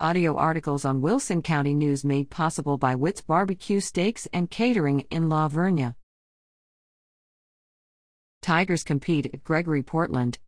Audio articles on Wilson County News made possible by Witt's Barbecue Steaks and Catering in La Vernia. Tigers compete at Gregory Portland.